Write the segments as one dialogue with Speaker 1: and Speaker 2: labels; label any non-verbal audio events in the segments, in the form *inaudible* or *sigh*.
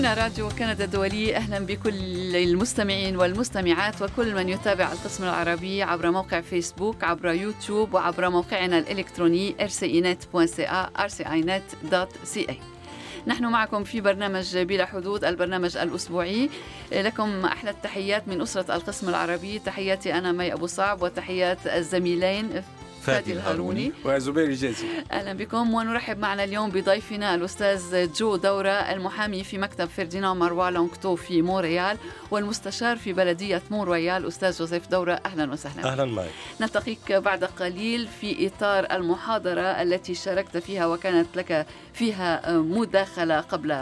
Speaker 1: هنا راديو كندا الدولي. أهلا بكل المستمعين والمستمعات وكل من يتابع القسم العربي عبر موقع فيسبوك عبر يوتيوب وعبر موقعنا الإلكتروني rcinet.ca rcinet.ca نحن معكم في برنامج بلا حدود البرنامج الأسبوعي. لكم أحلى التحيات من أسرة القسم العربي. تحياتي أنا مي أبو صعب وتحيات الزميلين فادي الهاروني.
Speaker 2: وزبير الجازي
Speaker 1: أهلا بكم. ونرحب معنا اليوم بضيفنا الأستاذ جو دورة المحامي في مكتب فرديناند ماروا لونغتو في مونريال والمستشار في بلدية مونريال أستاذ جوزيف دورة. أهلا وسهلا.
Speaker 2: أهلا معك.
Speaker 1: نلتقيك بعد قليل في إطار المحاضرة التي شاركت فيها وكانت لك فيها مداخلة قبل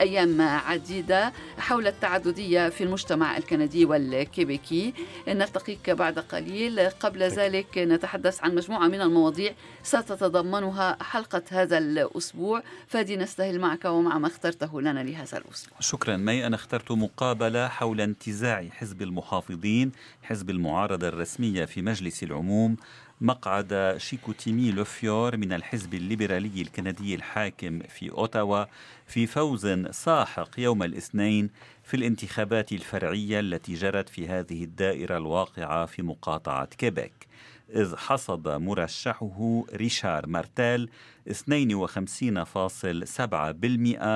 Speaker 1: أيام عديدة حول التعددية في المجتمع الكندي والكيبيكي. نلتقيك بعد قليل. قبل ذلك نتحدث عن مجموعة من المواضيع ستتضمنها حلقة هذا الأسبوع. فادي نستهل معك ومع ما اخترته لنا لهذا الأسبوع.
Speaker 3: شكرا. مي أنا اخترت مقابلة حول انتزاع حزب المحافظين حزب المعارضة الرسمية في مجلس العموم مقعد شيكوتيمي لوفيور من الحزب الليبرالي الكندي الحاكم في أوتاوا في فوز ساحق يوم الاثنين في الانتخابات الفرعية التي جرت في هذه الدائرة الواقعة في مقاطعة كيبيك. إذ حصد مرشحه ريشار مارتيل 52.7%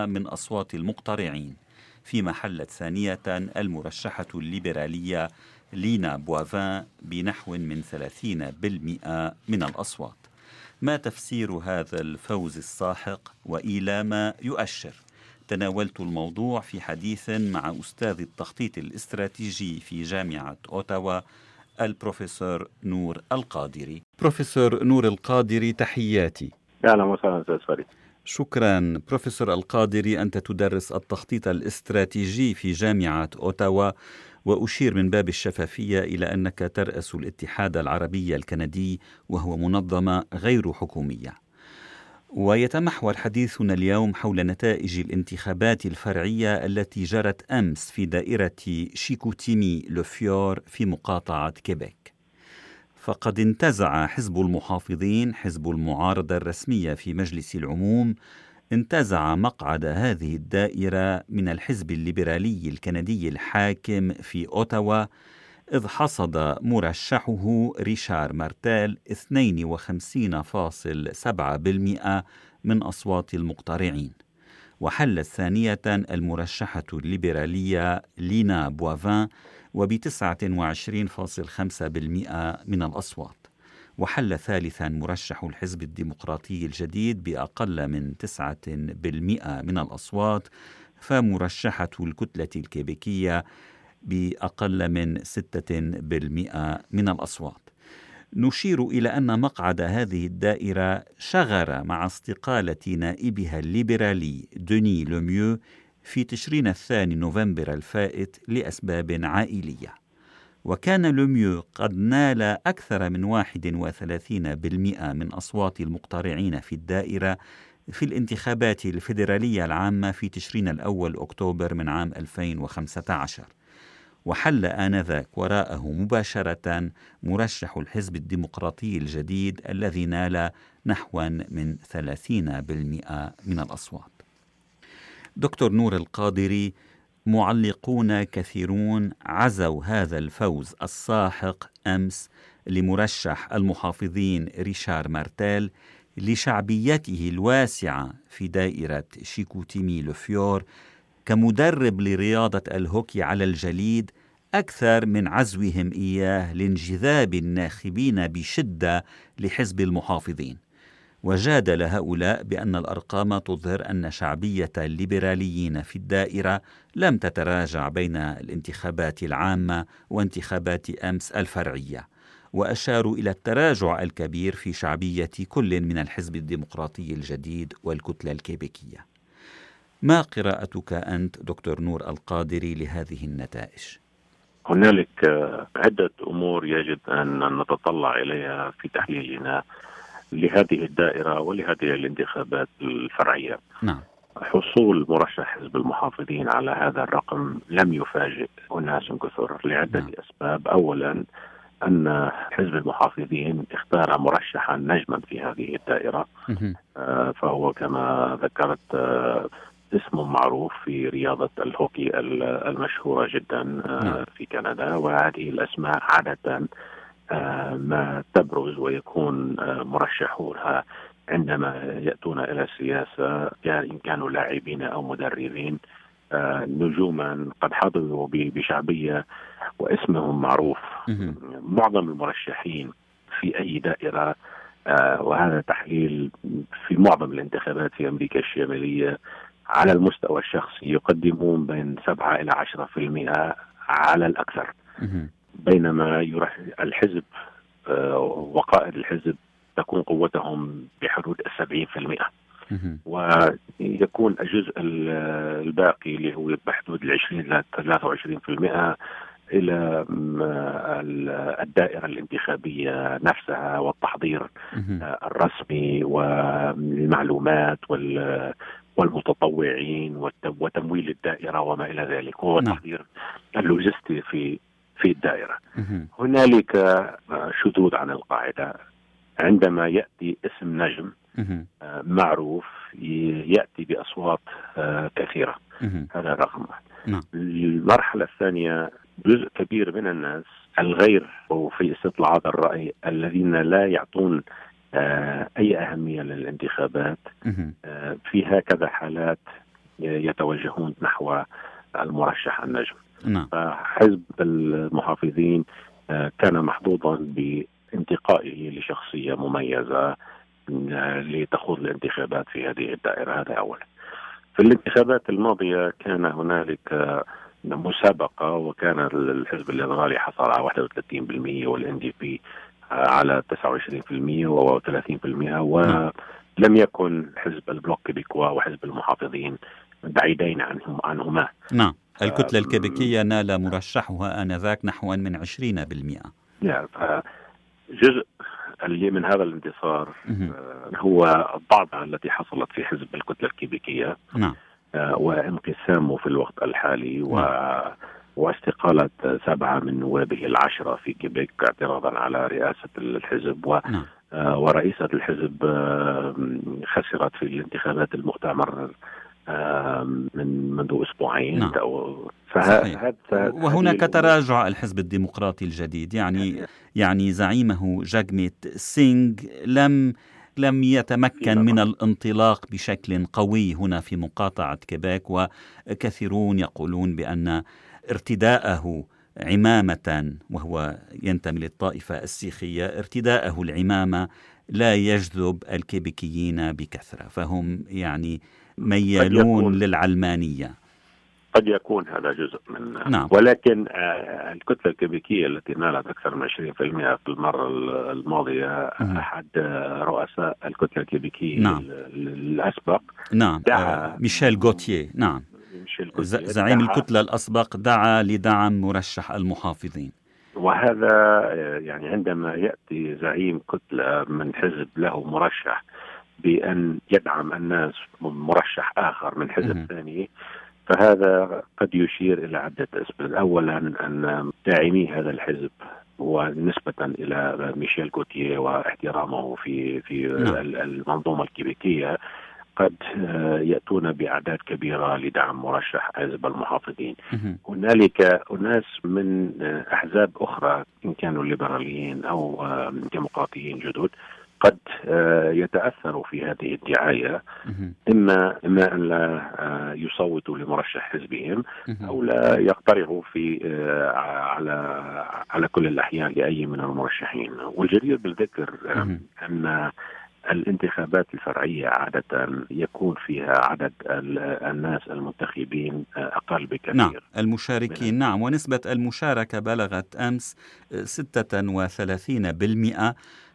Speaker 3: من أصوات المقترعين. فيما حلت ثانية المرشحة الليبرالية لينا بوافان بنحو من 30% من الأصوات. ما تفسير هذا الفوز الساحق وإلى ما يؤشر؟ تناولت الموضوع في حديث مع أستاذ التخطيط الاستراتيجي في جامعة أوتاوا البروفيسور نور القادري. بروفيسور نور القادري تحياتي.
Speaker 4: أهلا وسهلا أستاذ فريد.
Speaker 3: شكرا. بروفيسور القادري أنت تدرس التخطيط الاستراتيجي في جامعة أوتاوا. وأشير من باب الشفافية إلى أنك ترأس الاتحاد العربي الكندي وهو منظمة غير حكومية. ويتمحور حديثنا اليوم حول نتائج الانتخابات الفرعية التي جرت أمس في دائرة شيكوتيمي لوفيور في مقاطعة كيبيك. فقد انتزع حزب المحافظين حزب المعارضة الرسمية في مجلس العموم انتزع مقعد هذه الدائرة من الحزب الليبرالي الكندي الحاكم في أوتاوا إذ حصد مرشحه ريشار مارتيل 52.7% من أصوات المقترعين. وحلت ثانية المرشحة الليبرالية لينا بوافان وب 29.5% من الأصوات. وحل ثالثا مرشح الحزب الديمقراطي الجديد بأقل من تسعة بالمئة من الأصوات فمرشحة الكتلة الكيبيكية بأقل من ستة بالمئة من الأصوات. نشير إلى أن مقعد هذه الدائرة شغر مع استقالة نائبها الليبرالي دوني لوميو في تشرين الثاني نوفمبر الفائت لأسباب عائلية. وكان لوميو قد نال أكثر من 31% من أصوات المقترعين في الدائرة في الانتخابات الفيدرالية العامة في تشرين الأول أكتوبر من عام 2015 وحل آنذاك وراءه مباشرة مرشح الحزب الديمقراطي الجديد الذي نال نحو من 30% من الأصوات. دكتور نور القادري معلقون كثيرون عزوا هذا الفوز الساحق أمس لمرشح المحافظين ريشار مارتيل لشعبيته الواسعة في دائرة شيكوتيمي لوفيور كمدرب لرياضة الهوكي على الجليد أكثر من عزوهم إياه لانجذاب الناخبين بشدة لحزب المحافظين. وجادل هؤلاء بأن الأرقام تظهر أن شعبية الليبراليين في الدائرة لم تتراجع بين الانتخابات العامة وانتخابات أمس الفرعية وأشاروا إلى التراجع الكبير في شعبية كل من الحزب الديمقراطي الجديد والكتلة الكيبيكية ما قراءتك أنت دكتور نور القادري لهذه النتائج؟
Speaker 4: هنالك عدة أمور يجب أن نتطلع إليها في تحليلنا لهذه الدائرة ولهذه الانتخابات الفرعية.
Speaker 3: نعم.
Speaker 4: حصول مرشح حزب المحافظين على هذا الرقم لم يفاجئ أناس كثر لعدة نعم. أسباب. أولا أن حزب المحافظين اختار مرشحا نجما في هذه الدائرة. آه فهو كما ذكرت آه اسم معروف في رياضة الهوكي المشهورة جدا نعم. في كندا. وهذه الأسماء عادة ما تبرز ويكون مرشحوها عندما يأتون إلى السياسة إن كانوا لاعبين أو مدربين. نجوما قد حظوا بشعبية واسمهم معروف. معظم المرشحين في أي دائرة آه وهذا تحليل في معظم الانتخابات في أمريكا الشمالية. على المستوى الشخصي يقدمون بين 7 إلى 10% على الأكثر. بينما يرح الحزب آه وقائد الحزب تكون قوتهم بحدود 70% ويكون الجزء الباقي اللي هو بحدود ال 20 ل 23% إلى الدائرة الانتخابية نفسها والتحضير الرسمي والمعلومات والمتطوعين وتمويل الدائرة وما إلى ذلك هو نعم. التحضير اللوجستي في في الدائرة. هنالك شذوذ عن القاعدة. عندما يأتي اسم نجم معروف يأتي بأصوات كثيرة. هذا رقم واحد. نعم. المرحلة الثانية جزء كبير من الناس الغير في استطلاعات الرأي الذين لا يعطون آه أي أهمية للانتخابات آه في هكذا حالات يتوجهون نحو المرشح النجم. نعم. فحزب المحافظين آه كان محظوظا بانتقائه لشخصية مميزة لتخوض الانتخابات في هذه الدائرة. هذا أولا في الانتخابات الماضية كان هنالك مسابقة وكان الحزب الليبرالي حصل على 31% والإن دي بي على 29% و 30% ولم يكن حزب البلوك كيبيكوا وحزب المحافظين بعيدين عنهم عنهما.
Speaker 3: نعم. الكتلة الكيبيكية نال مرشحها آنذاك نحو من 20%
Speaker 4: نعم جزء اللي من هذا الانتصار هو الضعضة التي حصلت في حزب الكتلة الكيبيكية نعم. وانقسامه في الوقت الحالي و نعم. واستقالة سبعة من نوابه العشرة في كيبيك اعتراضا على رئاسة الحزب. و نعم. ورئيسة الحزب خسرت في الانتخابات المؤتمر من منذ أسبوعين. نعم.
Speaker 3: فهذا وهناك تراجع الحزب الديمقراطي الجديد. يعني يعني زعيمه جاجميت سينغ لم لم يتمكن من الانطلاق بشكل قوي هنا في مقاطعة كيبيك وكثيرون يقولون بأن ارتداءه عمامة وهو ينتمي للطائفة السيخية ارتداءه العمامة لا يجذب الكيبيكيين بكثرة. فهم يعني ميالون للعلمانية.
Speaker 4: قد يكون هذا جزء من نعم. ولكن آه، الكتلة الكيبيكيه التي نالت أكثر من 20% في المرة الماضية. أحد رؤساء الكتلة الكيبيكيه نعم. الأسبق.
Speaker 3: نعم. دعا آه ميشيل غوتيه نعم. ميشيل غوتيه زعيم الكتلة الأسبق دعا لدعم مرشح المحافظين.
Speaker 4: وهذا آه، يعني عندما يأتي زعيم كتلة من حزب له مرشح بأن يدعم الناس مرشح آخر من حزب ثاني. فهذا قد يشير إلى عدة أسباب، اولا أن داعمي هذا الحزب ونسبة إلى ميشيل كوتيه واحترامه في في نعم. المنظومة الكيبيكية. قد يأتون بأعداد كبيرة لدعم مرشح حزب المحافظين. هنالك أناس من أحزاب أخرى إن كانوا ليبراليين أو ديمقراطيين جدد قد آه، يتاثروا في هذه الدعاية إما إما أن لا آه، يصوتوا لمرشح حزبهم أو لا يقترحوا في آه، على على كل الأحيان لأي من المرشحين. والجدير بالذكر أن الانتخابات الفرعية عادة يكون فيها عدد الناس المنتخبين أقل بكثير.
Speaker 3: نعم المشاركين. نعم ونسبة المشاركة بلغت أمس 36%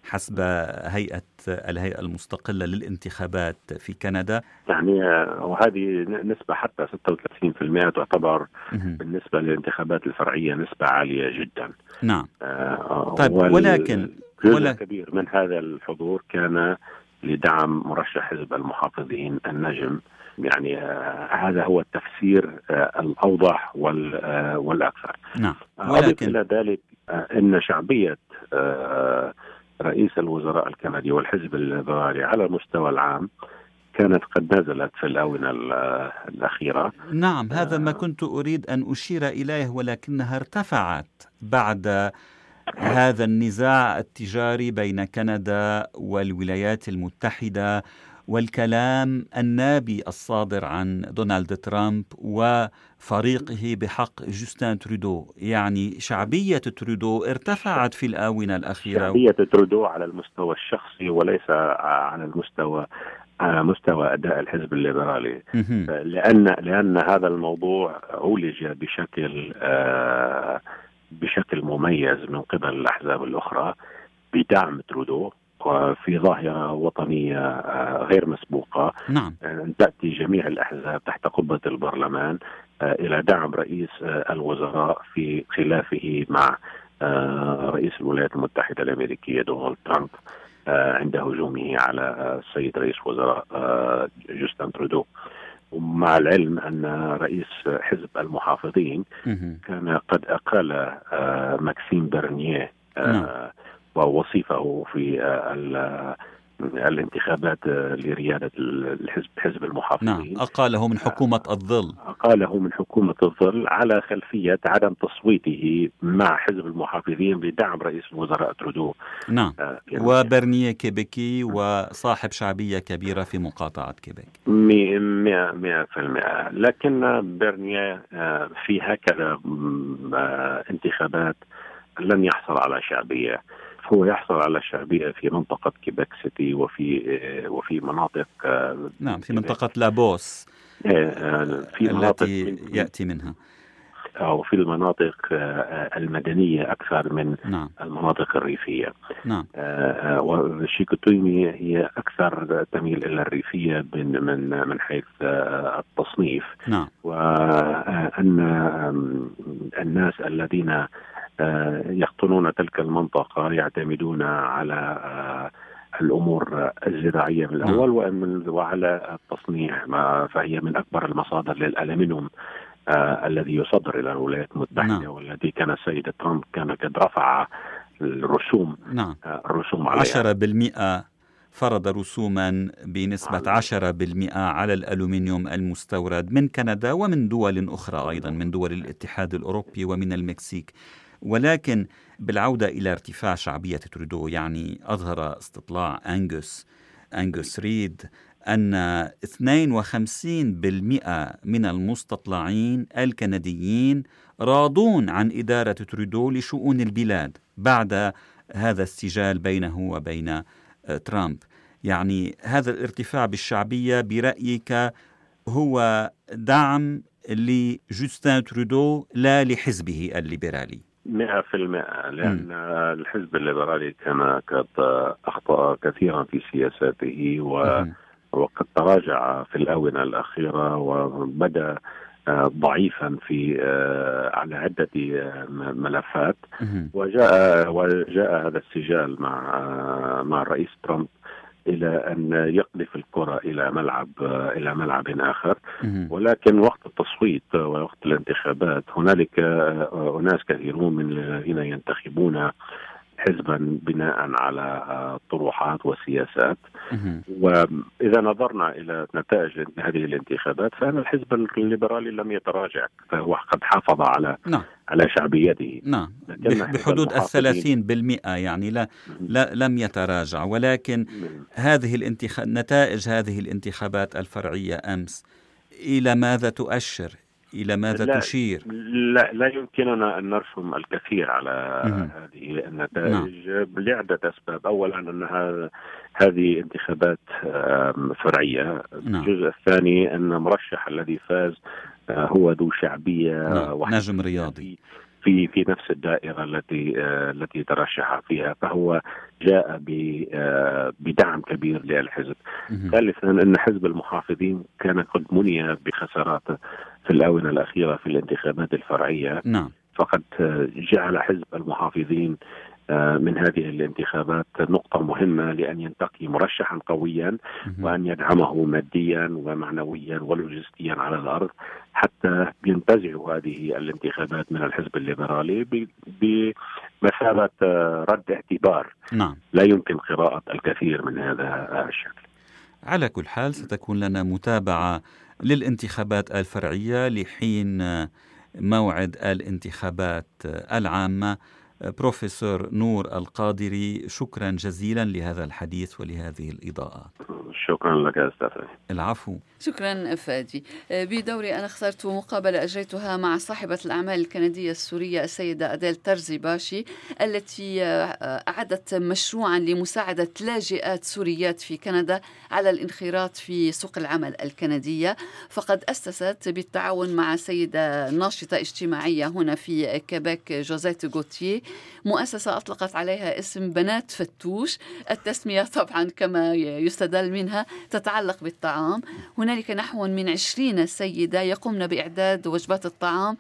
Speaker 3: حسب هيئة الهيئة المستقلة للانتخابات في كندا.
Speaker 4: يعني وهذه نسبة حتى 36% تعتبر بالنسبة للانتخابات الفرعية نسبة عالية جدا.
Speaker 3: نعم. آه طيب ولكن
Speaker 4: جزء ولا... كبير من هذا الحضور كان لدعم مرشح حزب المحافظين النجم. يعني آه هذا هو التفسير آه الأوضح وال آه والأكثر.
Speaker 3: نعم. ولكن
Speaker 4: إلى ذلك آه إن شعبية آه رئيس الوزراء الكندي والحزب الليبرالي على المستوى العام كانت قد نزلت في الآونة الأخيرة.
Speaker 3: نعم هذا ما كنت أريد أن أشير إليه ولكنها ارتفعت بعد هذا النزاع التجاري بين كندا والولايات المتحدة والكلام النابي الصادر عن دونالد ترامب وفريقه بحق جوستان ترودو يعني شعبية ترودو ارتفعت في الآونة الأخيرة.
Speaker 4: شعبية ترودو على المستوى الشخصي وليس على المستوى على مستوى أداء الحزب الليبرالي. لأن لأن هذا الموضوع عولج بشكل آه، بشكل مميز من قبل الأحزاب الأخرى بدعم ترودو. وفي ظاهرة وطنية آه، غير مسبوقة
Speaker 3: نعم.
Speaker 4: آه، تأتي جميع الأحزاب تحت قبة البرلمان آه، إلى دعم رئيس الوزراء في خلافه مع رئيس الولايات المتحدة الأمريكية دونالد ترامب عند هجومه على السيد رئيس وزراء جوستن ترودو ومع العلم أن رئيس حزب المحافظين كان قد اقال ماكسيم برنيه نعم. ووصيفه في الانتخابات لريادة الحزب حزب المحافظين.
Speaker 3: نعم. أقاله من حكومة الظل.
Speaker 4: أقاله من حكومة الظل على خلفية عدم تصويته مع حزب المحافظين بدعم رئيس الوزراء ترودو.
Speaker 3: نعم. آه وبرنية كيبيكي وصاحب شعبية كبيرة في مقاطعة كيبيك
Speaker 4: مئة, مئة في المئة لكن برنية آه، في هكذا آه، انتخابات لن يحصل على شعبية. هو يحصل على شعبية في منطقة كيبك سيتي وفي وفي مناطق
Speaker 3: نعم في منطقة لابوس
Speaker 4: إيه، في
Speaker 3: مناطق التي يأتي منها.
Speaker 4: أو في المناطق المدنية أكثر من
Speaker 3: نعم.
Speaker 4: المناطق الريفية.
Speaker 3: نعم.
Speaker 4: وشيكوتويمي هي أكثر تميل إلى الريفية من من من حيث التصنيف.
Speaker 3: نعم.
Speaker 4: وأن الناس الذين آه، يقطنون تلك المنطقة يعتمدون على آه، الأمور الزراعية من نعم. الأول وعلى التصنيع فهي من أكبر المصادر للألمنيوم آه الذي يصدر إلى الولايات المتحدة نعم. والذي كان السيد ترامب كان قد رفع الرسوم
Speaker 3: نعم.
Speaker 4: آه الرسوم عليها
Speaker 3: 10% فرض رسوما بنسبة 10% على الألومنيوم المستورد من كندا ومن دول أخرى أيضا من دول الاتحاد الأوروبي ومن المكسيك ولكن بالعودة إلى ارتفاع شعبية ترودو يعني أظهر استطلاع أنجوس أنجوس ريد أن 52% من المستطلعين الكنديين راضون عن إدارة ترودو لشؤون البلاد بعد هذا السجال بينه وبين آه، ترامب. يعني هذا الارتفاع بالشعبية برأيك هو دعم لجوستين ترودو لا لحزبه الليبرالي؟
Speaker 4: مئة في المئة لأن. الحزب الليبرالي كان قد أخطأ كثيرا في سياساته و وقد تراجع في الآونة الأخيرة وبدأ آه، ضعيفا في آه، على عدة آه، ملفات. وجاء وجاء هذا السجال مع مع الرئيس ترامب إلى أن يقذف الكرة إلى ملعب إلى ملعب آخر. ولكن وقت التصويت ووقت الانتخابات هنالك أناس كثيرون من الذين ينتخبون حزبا بناء على طروحات وسياسات. وإذا نظرنا إلى نتائج هذه الانتخابات فان الحزب الليبرالي لم يتراجع فهو قد حافظ على
Speaker 3: نعم.
Speaker 4: على شعبيته.
Speaker 3: نعم. بحدود الثلاثين بالمئة يعني لا, لا لم يتراجع. ولكن هذه الانتخاب نتائج هذه الانتخابات الفرعية أمس إلى ماذا تؤشر؟ إلى ماذا
Speaker 4: لا
Speaker 3: تشير؟
Speaker 4: لا لا يمكننا أن نرسم الكثير على مم. هذه النتائج نعم. لعدة أسباب أولا أنها هذه انتخابات فرعية
Speaker 3: نعم.
Speaker 4: الجزء الثاني أن المرشح الذي فاز آه، هو ذو شعبية
Speaker 3: نعم. نجم رياضي
Speaker 4: في في نفس الدائرة التي آه، التي ترشح فيها فهو جاء آه، بدعم كبير للحزب. ثالثا إن حزب المحافظين كان قد مني بخسارات في الآونة الأخيرة في الانتخابات الفرعية.
Speaker 3: نعم.
Speaker 4: فقد جعل حزب المحافظين آه، من هذه الانتخابات نقطة مهمة لأن ينتقي مرشحا قويا وأن يدعمه ماديا ومعنويا ولوجستيا على الأرض حتى ينتزعوا هذه الانتخابات من الحزب الليبرالي بمثابة آه، رد اعتبار.
Speaker 3: نعم.
Speaker 4: لا يمكن قراءة الكثير من هذا الشكل.
Speaker 3: على كل حال ستكون لنا متابعة للانتخابات الفرعية لحين موعد الانتخابات العامة. بروفيسور نور القادري شكرا جزيلا لهذا الحديث ولهذه الإضاءات
Speaker 4: شكرا لك أستاذ
Speaker 3: العفو.
Speaker 1: شكرا فادي. بدوري أنا اخترت مقابلة أجريتها مع صاحبة الأعمال الكندية السورية السيدة أديل ترزي باشي التي أعدت مشروعا لمساعدة لاجئات سوريات في كندا على الانخراط في سوق العمل الكندية. فقد أسست بالتعاون مع سيدة ناشطة اجتماعية هنا في كيبيك جوزيت غوتيه مؤسسة أطلقت عليها اسم بنات فتوش. التسمية طبعا كما يستدل منها تتعلق بالطعام. هنالك نحو من عشرين سيدة يقومن بإعداد وجبات الطعام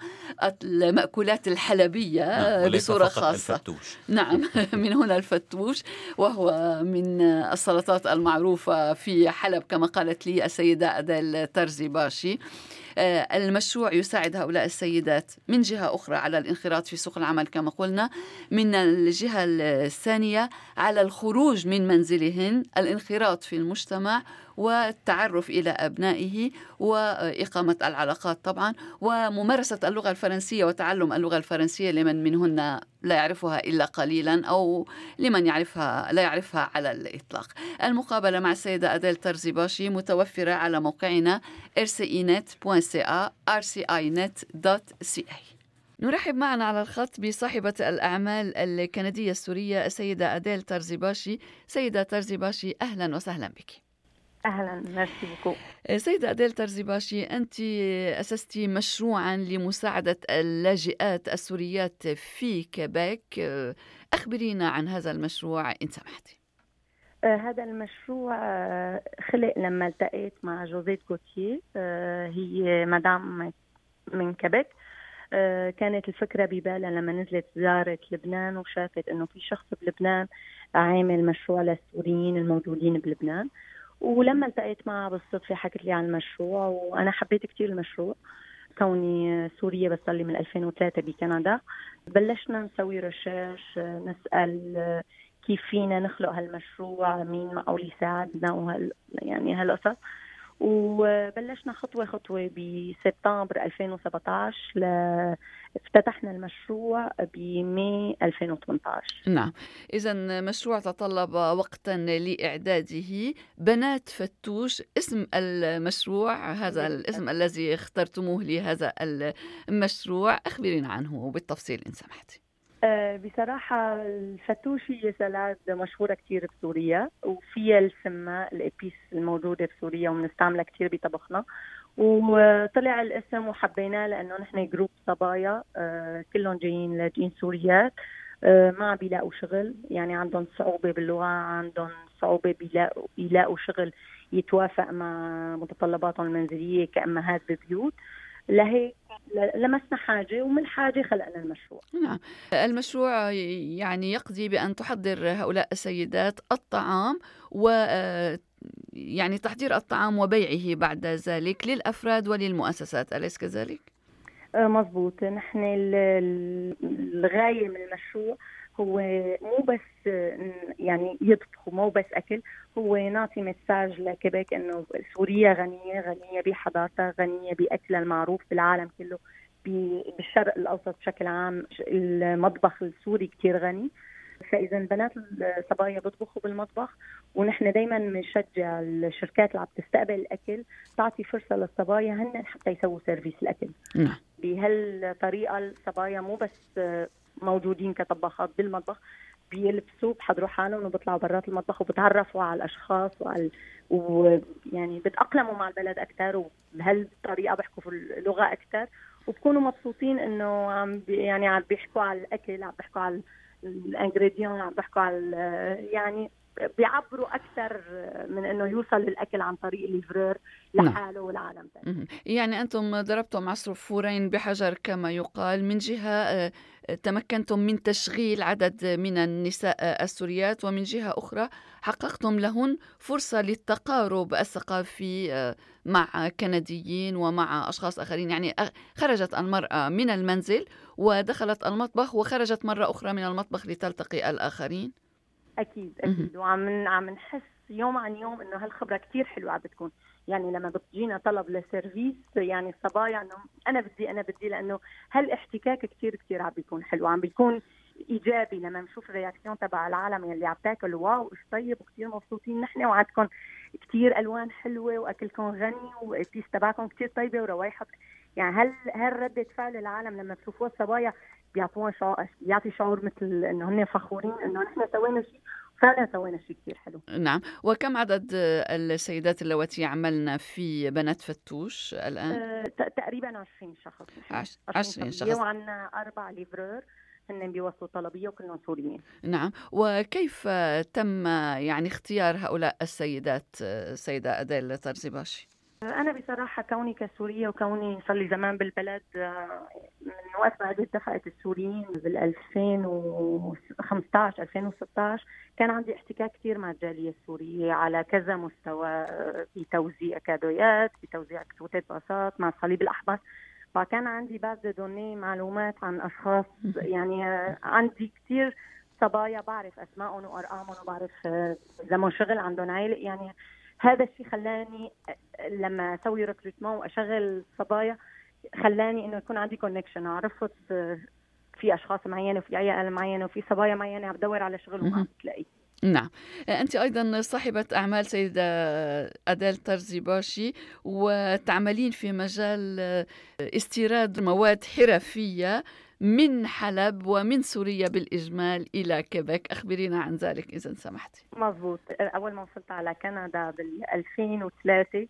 Speaker 1: المأكولات الحلبية نعم بصورة خاصة.
Speaker 3: الفتوش.
Speaker 1: نعم *laughs* من هنا الفتوش. وهو من السلطات المعروفة في حلب كما قالت لي السيدة أديل ترزي باشي. المشروع يساعد هؤلاء السيدات. من جهة أخرى على الانخراط في سوق العمل كما قلنا من الجهة الثانية على الخروج من منزلهن الانخراط في المجتمع والتعرف إلى أبنائه وإقامة العلاقات طبعا وممارسة اللغة الفرنسية وتعلم اللغة الفرنسية لمن منهن لا يعرفها إلا قليلا أو لمن يعرفها لا يعرفها على الإطلاق. المقابلة مع السيدة أديل ترزيباشي متوفرة على موقعنا rcinet.ca rcinet.ca نرحب معنا على الخط بصاحبة الأعمال الكندية السورية السيدة أديل ترزيباشي سيدة ترزيباشي أهلا وسهلا بك.
Speaker 2: أهلا merci beaucoup
Speaker 1: سيدة أديل ترزيباشي أنت أسستي مشروعا لمساعدة اللاجئات السوريات في كيبيك أخبرينا عن هذا المشروع إن سمحتي.
Speaker 2: آه هذا المشروع آه خلق لما التقيت مع جوزيت كوتيه آه هي مدام من كيبيك كانت الفكرة ببالها لما نزلت زارت لبنان وشافت إنه في شخص بلبنان عامل مشروع للسوريين الموجودين بلبنان. ولما التقيت معها بالصدفة حكت لي عن المشروع وأنا حبيت كثير المشروع. كوني سورية بس لي من 2003 بكندا. بلشنا نسوي ريسيرش نسأل كيف فينا نخلق هالمشروع مين معقول يساعدنا وهال يعني هالقصص. وبلشنا خطوة خطوة بسبتمبر 2017 ل... افتتحنا المشروع بماي 2018
Speaker 1: نعم. إذا مشروع تطلب وقتا لإعداده بنات فتوش. اسم المشروع هذا الاسم الذي اخترتموه لهذا المشروع أخبرينا عنه بالتفصيل إن سمحتي.
Speaker 2: بصراحة الفتوش هي سلاد مشهورة كثير بسوريا وفيها السماء الإبيس الموجودة بسوريا وبنستعملها كثير بطبخنا. وطلع الاسم وحبيناه لأنه نحن جروب صبايا آه، كلهم جايين لاجئين سوريات. آه، ما بيلاقوا شغل يعني عندهم صعوبة باللغة عندهم صعوبة بيلاقوا يلاقوا شغل يتوافق مع متطلباتهم المنزلية كأمهات ببيوت. لهيك لمسنا حاجة ومن حاجة خلقنا المشروع.
Speaker 1: نعم. المشروع يعني يقضي بأن تحضر هؤلاء السيدات الطعام و يعني تحضير الطعام وبيعه بعد ذلك للأفراد وللمؤسسات. أليس كذلك؟
Speaker 2: آه، مضبوط. نحن الغاية من المشروع هو مو بس يعني يطبخوا مو بس أكل هو نعطي مساج لكيبيك إنه سوريا غنية غنية بحضارتها غنية بأكلها المعروف بالعالم كله بالشرق الأوسط بشكل عام المطبخ السوري كثير غني. فإذا بنات الصبايا بيطبخوا بالمطبخ ونحن دائما بنشجع الشركات اللي عم تستقبل الأكل تعطي فرصة للصبايا هن حتى يسووا service الأكل.
Speaker 1: نعم.
Speaker 2: بهالطريقة الصبايا مو بس موجودين كطباخات بالمطبخ بيلبسوا بحضروا حالهم وبيطلعوا برات المطبخ وبتعرفوا على الأشخاص وعلى ويعني بتأقلموا مع البلد أكثر وبهالطريقة بيحكوا في اللغة أكثر وبكونوا مبسوطين إنه عم يعني عم بيحكوا على الأكل عم بيحكوا على ال ingrédients عم بيحكوا على يعني بيعبروا أكثر من إنه يوصل الاكل عن طريق الليفرور نعم. لحاله والعالم
Speaker 1: تاني. يعني أنتم ضربتم عصفورين بحجر كما يقال من جهة آه، تمكنتم من تشغيل عدد من النساء السوريات ومن جهة أخرى حققتم لهن فرصة للتقارب الثقافي آه، مع كنديين ومع أشخاص آخرين يعني خرجت المرأة من المنزل ودخلت المطبخ وخرجت مرة أخرى من المطبخ لتلتقي الآخرين
Speaker 2: أكيد أكيد. وعم عم نحس يوم عن يوم إنه هالخبرة كثير حلوة عم بتكون. يعني لما بتجينا طلب ل service يعني الصبايا إنه أنا بدي أنا بدي لأنه هالاحتكاك كثير كثير عم بيكون حلو. عم بيكون إيجابي لما نشوف ال réaction تبع العالم يلي عم تاكل. wow إيش طيب وكثير مبسوطين نحن وعندكم كثير ألوان حلوة واكلكم غني وال épices تبعكم كثير طيبة وروايحها يعني هل هل ردة فعل العالم لما بشوفوا الصبايا بيعطوها شعور بيعطي شعور مثل إنه هن فخورين إنه نحن سوينا شيء؟ فعلا سوينا شيء كثير حلو.
Speaker 1: نعم. وكم عدد السيدات اللواتي عملن في بنات فتوش الآن؟
Speaker 2: أه تقريبا 20 شخص.
Speaker 1: 20 شخص.
Speaker 2: وعندنا أربع ليفرور هن بيوصلوا طلبية وكلهم سوريين.
Speaker 1: نعم. وكيف تم يعني اختيار هؤلاء السيدات سيدة أديل طرزباشي؟
Speaker 2: أنا بصراحة كوني كسورية وكوني صار لي زمان بالبلد من وقت ما اتفقت السوريين بال 2015 2016 كان عندي احتكاك كثير مع الجالية السورية على كذا مستوى بتوزيع كادويات بتوزيع كتوتات باصات مع الصليب الأحمر فكان عندي بعض دوني معلومات عن أشخاص يعني عندي كثير صبايا بعرف أسمائهم وأرقامهم وبعرف إذا شغل عندهم عائلة يعني هذا الشيء خلاني لما أسوي recrutement وأشغل صبايا خلاني إنه يكون عندي connection عرفت في أشخاص معينة وفي عيال معينة وفي صبايا معينة عم بدور على شغل وما عم تلاقي.
Speaker 1: نعم. أنت أيضا صاحبة أعمال سيدة أديل ترزي باشي وتعملين في مجال استيراد مواد حرفية. من حلب ومن سوريا بالإجمال. إلى كيبك. أخبرينا عن ذلك إذا سمحتي.
Speaker 2: مضبوط أول ما وصلت على كندا بال 2003